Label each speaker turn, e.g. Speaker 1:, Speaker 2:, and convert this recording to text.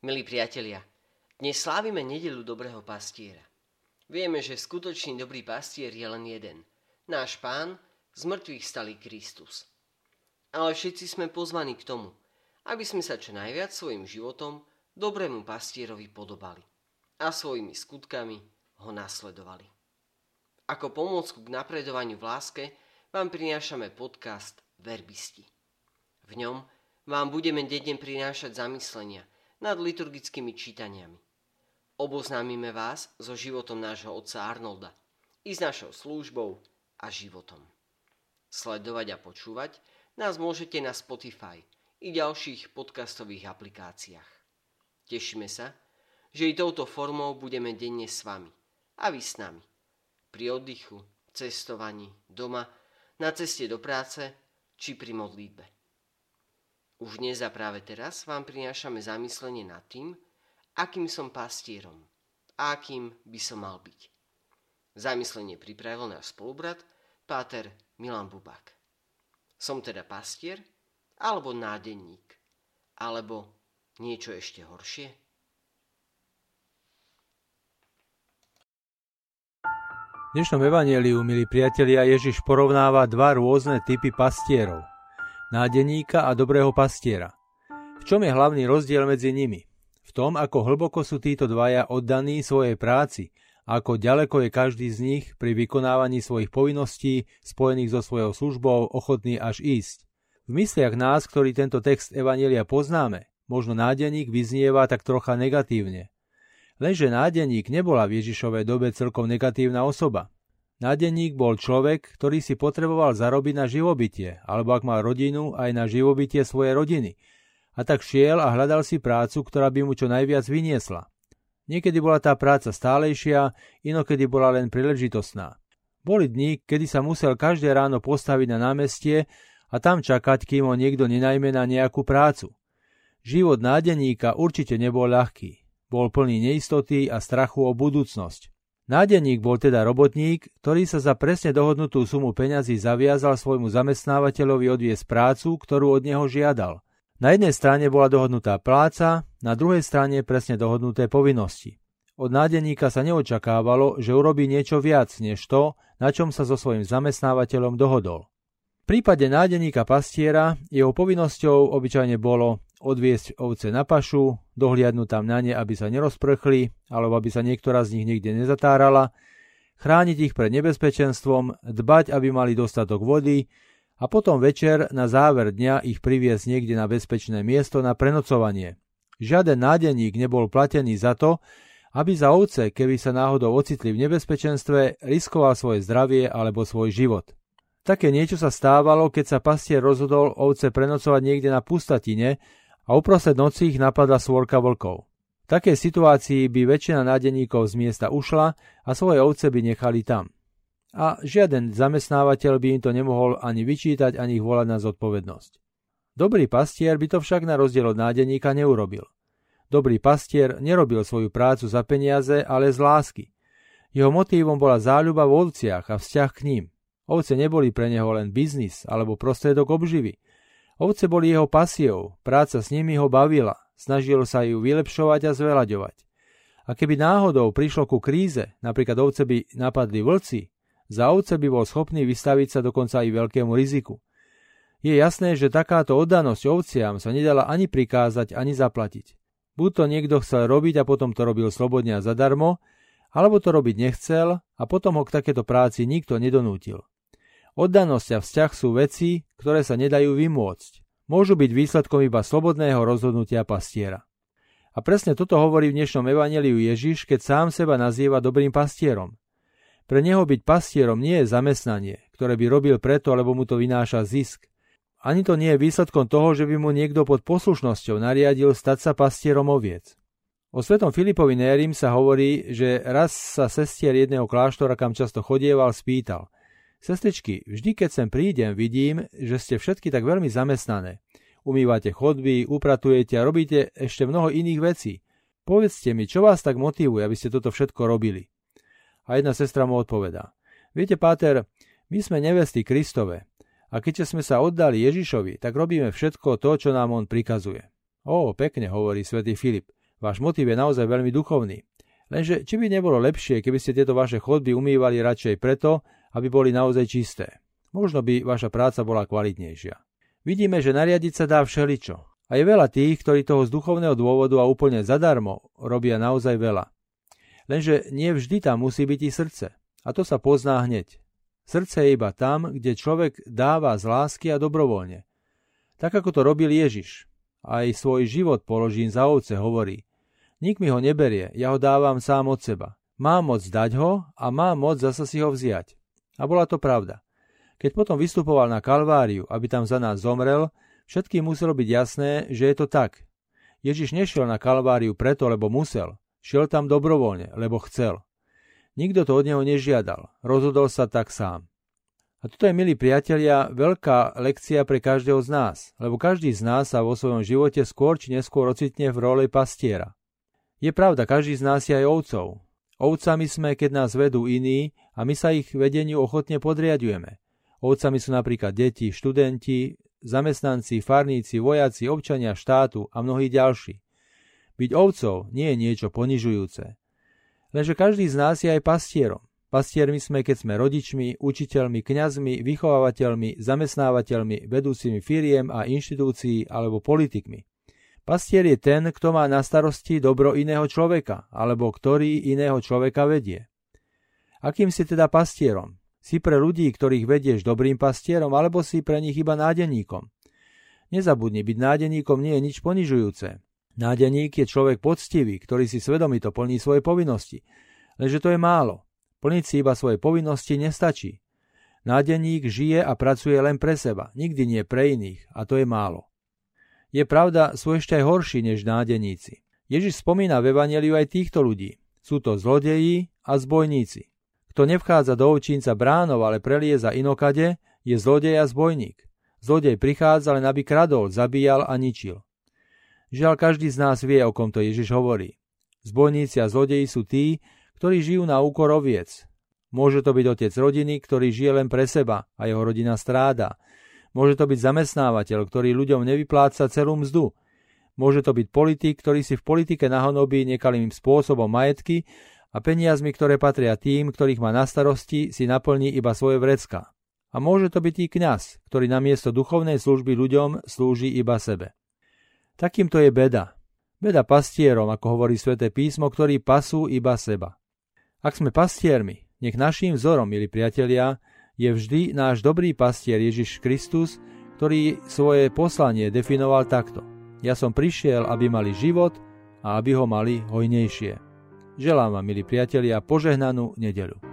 Speaker 1: Milí priatelia, dnes slávime nedelu dobrého pastiera. Vieme, že skutočný dobrý pastier je len jeden. Náš pán, z mŕtvych stalý Kristus. Ale všetci sme pozvaní k tomu, aby sme sa čo najviac svojim životom dobrému pastierovi podobali a svojimi skutkami ho nasledovali. Ako pomôcku k napredovaniu v láske vám prinášame podcast Verbisti. V ňom vám budeme denne prinášať zamyslenia – nad liturgickými čítaniami. Oboznámime vás so životom nášho otca Arnolda i s našou službou a životom. Sledovať a počúvať nás môžete na Spotify i ďalších podcastových aplikáciách. Tešíme sa, že i touto formou budeme denne s vami a vy s nami. Pri oddychu, cestovaní, doma, na ceste do práce či pri modlitbe. Už dnes a práve teraz vám prinášame zamyslenie nad tým, akým som pastierom a akým by som mal byť. Zamyslenie pripravil náš spolubrat, páter Milan Bubák. Som teda pastier, alebo nádenník, alebo niečo ešte horšie?
Speaker 2: V dnešnom evaneliu, milí priatelia, Ježiš porovnáva dva rôzne typy pastierov – nádeníka a dobrého pastiera. V čom je hlavný rozdiel medzi nimi? V tom, ako hlboko sú títo dvaja oddaní svojej práci ako ďaleko je každý z nich pri vykonávaní svojich povinností spojených so svojou službou ochotný až ísť. V mysliach nás, ktorí tento text Evanielia poznáme, možno nádeník vyznieva tak trocha negatívne. Lenže nádeník nebola v Ježišovej dobe celkom negatívna osoba. Nádenník bol človek, ktorý si potreboval zarobiť na živobytie, alebo ak mal rodinu, aj na živobytie svojej rodiny. A tak šiel a hľadal si prácu, ktorá by mu čo najviac vyniesla. Niekedy bola tá práca stálejšia, inokedy bola len príležitostná. Boli dni, kedy sa musel každé ráno postaviť na námestie a tam čakať, kým ho niekto nenajme na nejakú prácu. Život nádeníka určite nebol ľahký. Bol plný neistoty a strachu o budúcnosť. Nádeník bol teda robotník, ktorý sa za presne dohodnutú sumu peňazí zaviazal svojmu zamestnávateľovi odviesť prácu, ktorú od neho žiadal. Na jednej strane bola dohodnutá pláca, na druhej strane presne dohodnuté povinnosti. Od nádeníka sa neočakávalo, že urobí niečo viac než to, na čom sa so svojím zamestnávateľom dohodol. V prípade nádeníka pastiera jeho povinnosťou obyčajne bolo odviesť ovce na pašu, dohliadnúť tam na ne, aby sa nerozprchli, alebo aby sa niektorá z nich niekde nezatárala, chrániť ich pred nebezpečenstvom, dbať, aby mali dostatok vody a potom večer na záver dňa ich priviesť niekde na bezpečné miesto na prenocovanie. Žiaden nádeník nebol platený za to, aby za ovce, keby sa náhodou ocitli v nebezpečenstve, riskoval svoje zdravie alebo svoj život. Také niečo sa stávalo, keď sa pastier rozhodol ovce prenocovať niekde na pustatine, a uprostred noci ich napadla svorka vlkov. V takej situácii by väčšina nádeníkov z miesta ušla a svoje ovce by nechali tam. A žiaden zamestnávateľ by im to nemohol ani vyčítať, ani ich volať na zodpovednosť. Dobrý pastier by to však na rozdiel od nádeníka neurobil. Dobrý pastier nerobil svoju prácu za peniaze, ale z lásky. Jeho motívom bola záľuba v ovciach a vzťah k ním. Ovce neboli pre neho len biznis alebo prostriedok obživy – Ovce boli jeho pasiou, práca s nimi ho bavila, snažil sa ju vylepšovať a zvelaďovať. A keby náhodou prišlo ku kríze, napríklad ovce by napadli vlci, za ovce by bol schopný vystaviť sa dokonca aj veľkému riziku. Je jasné, že takáto oddanosť ovciam sa nedala ani prikázať, ani zaplatiť. Buď to niekto chcel robiť a potom to robil slobodne a zadarmo, alebo to robiť nechcel a potom ho k takéto práci nikto nedonútil. Oddanosť a vzťah sú veci, ktoré sa nedajú vymôcť. Môžu byť výsledkom iba slobodného rozhodnutia pastiera. A presne toto hovorí v dnešnom evaneliu Ježiš, keď sám seba nazýva dobrým pastierom. Pre neho byť pastierom nie je zamestnanie, ktoré by robil preto, lebo mu to vynáša zisk. Ani to nie je výsledkom toho, že by mu niekto pod poslušnosťou nariadil stať sa pastierom oviec. O svetom Filipovi Nérim sa hovorí, že raz sa sestier jedného kláštora, kam často chodieval, spýtal – Sestričky, vždy keď sem prídem, vidím, že ste všetky tak veľmi zamestnané. Umývate chodby, upratujete a robíte ešte mnoho iných vecí. Povedzte mi, čo vás tak motivuje, aby ste toto všetko robili? A jedna sestra mu odpovedá. Viete, Páter, my sme nevesty Kristove a keďže sme sa oddali Ježišovi, tak robíme všetko to, čo nám on prikazuje. Ó, pekne, hovorí svätý Filip. Váš motív je naozaj veľmi duchovný. Lenže či by nebolo lepšie, keby ste tieto vaše chodby umývali radšej preto, aby boli naozaj čisté. Možno by vaša práca bola kvalitnejšia. Vidíme, že nariadiť sa dá všeličo. A je veľa tých, ktorí toho z duchovného dôvodu a úplne zadarmo robia naozaj veľa. Lenže nie vždy tam musí byť i srdce. A to sa pozná hneď. Srdce je iba tam, kde človek dáva z lásky a dobrovoľne. Tak ako to robil Ježiš. Aj svoj život položím za ovce, hovorí. Nik mi ho neberie, ja ho dávam sám od seba. Mám moc dať ho a mám moc zasa si ho vziať. A bola to pravda. Keď potom vystupoval na Kalváriu, aby tam za nás zomrel, všetkým muselo byť jasné, že je to tak. Ježiš nešiel na Kalváriu preto, lebo musel. Šiel tam dobrovoľne, lebo chcel. Nikto to od neho nežiadal. Rozhodol sa tak sám. A toto je, milí priatelia, veľká lekcia pre každého z nás, lebo každý z nás sa vo svojom živote skôr či neskôr ocitne v roli pastiera. Je pravda, každý z nás je aj ovcov. Ovcami sme, keď nás vedú iní a my sa ich vedeniu ochotne podriadujeme. Ovcami sú napríklad deti, študenti, zamestnanci, farníci, vojaci, občania štátu a mnohí ďalší. Byť ovcov nie je niečo ponižujúce. Lenže každý z nás je aj pastierom. Pastiermi sme, keď sme rodičmi, učiteľmi, kňazmi, vychovávateľmi, zamestnávateľmi, vedúcimi firiem a inštitúcií alebo politikmi. Pastier je ten, kto má na starosti dobro iného človeka, alebo ktorý iného človeka vedie. Akým si teda pastierom? Si pre ľudí, ktorých vedieš dobrým pastierom, alebo si pre nich iba nádeníkom? Nezabudni, byť nádeníkom nie je nič ponižujúce. Nádeník je človek poctivý, ktorý si svedomito plní svoje povinnosti. Lenže to je málo. Plniť si iba svoje povinnosti nestačí. Nádeník žije a pracuje len pre seba, nikdy nie pre iných, a to je málo. Je pravda, sú ešte aj horší než nádeníci. Ježiš spomína v Evangeliu aj týchto ľudí. Sú to zlodeji a zbojníci. Kto nevchádza do ovčínca bránov, ale prelieza inokade, je zlodej a zbojník. Zlodej prichádza len aby kradol, zabíjal a ničil. Žiaľ, každý z nás vie, o kom to Ježiš hovorí. Zbojníci a zlodeji sú tí, ktorí žijú na úkor oviec. Môže to byť otec rodiny, ktorý žije len pre seba a jeho rodina stráda. Môže to byť zamestnávateľ, ktorý ľuďom nevypláca celú mzdu. Môže to byť politik, ktorý si v politike nahonobí nekalým spôsobom majetky a peniazmi, ktoré patria tým, ktorých má na starosti, si naplní iba svoje vrecka. A môže to byť i kňaz, ktorý namiesto duchovnej služby ľuďom slúži iba sebe. Takýmto je beda. Beda pastierom, ako hovorí sväté písmo, ktorí pasú iba seba. Ak sme pastiermi, nech naším vzorom, milí priatelia, je vždy náš dobrý pastier Ježiš Kristus, ktorý svoje poslanie definoval takto. Ja som prišiel, aby mali život a aby ho mali hojnejšie. Želám vám, milí priatelia, požehnanú nedelu.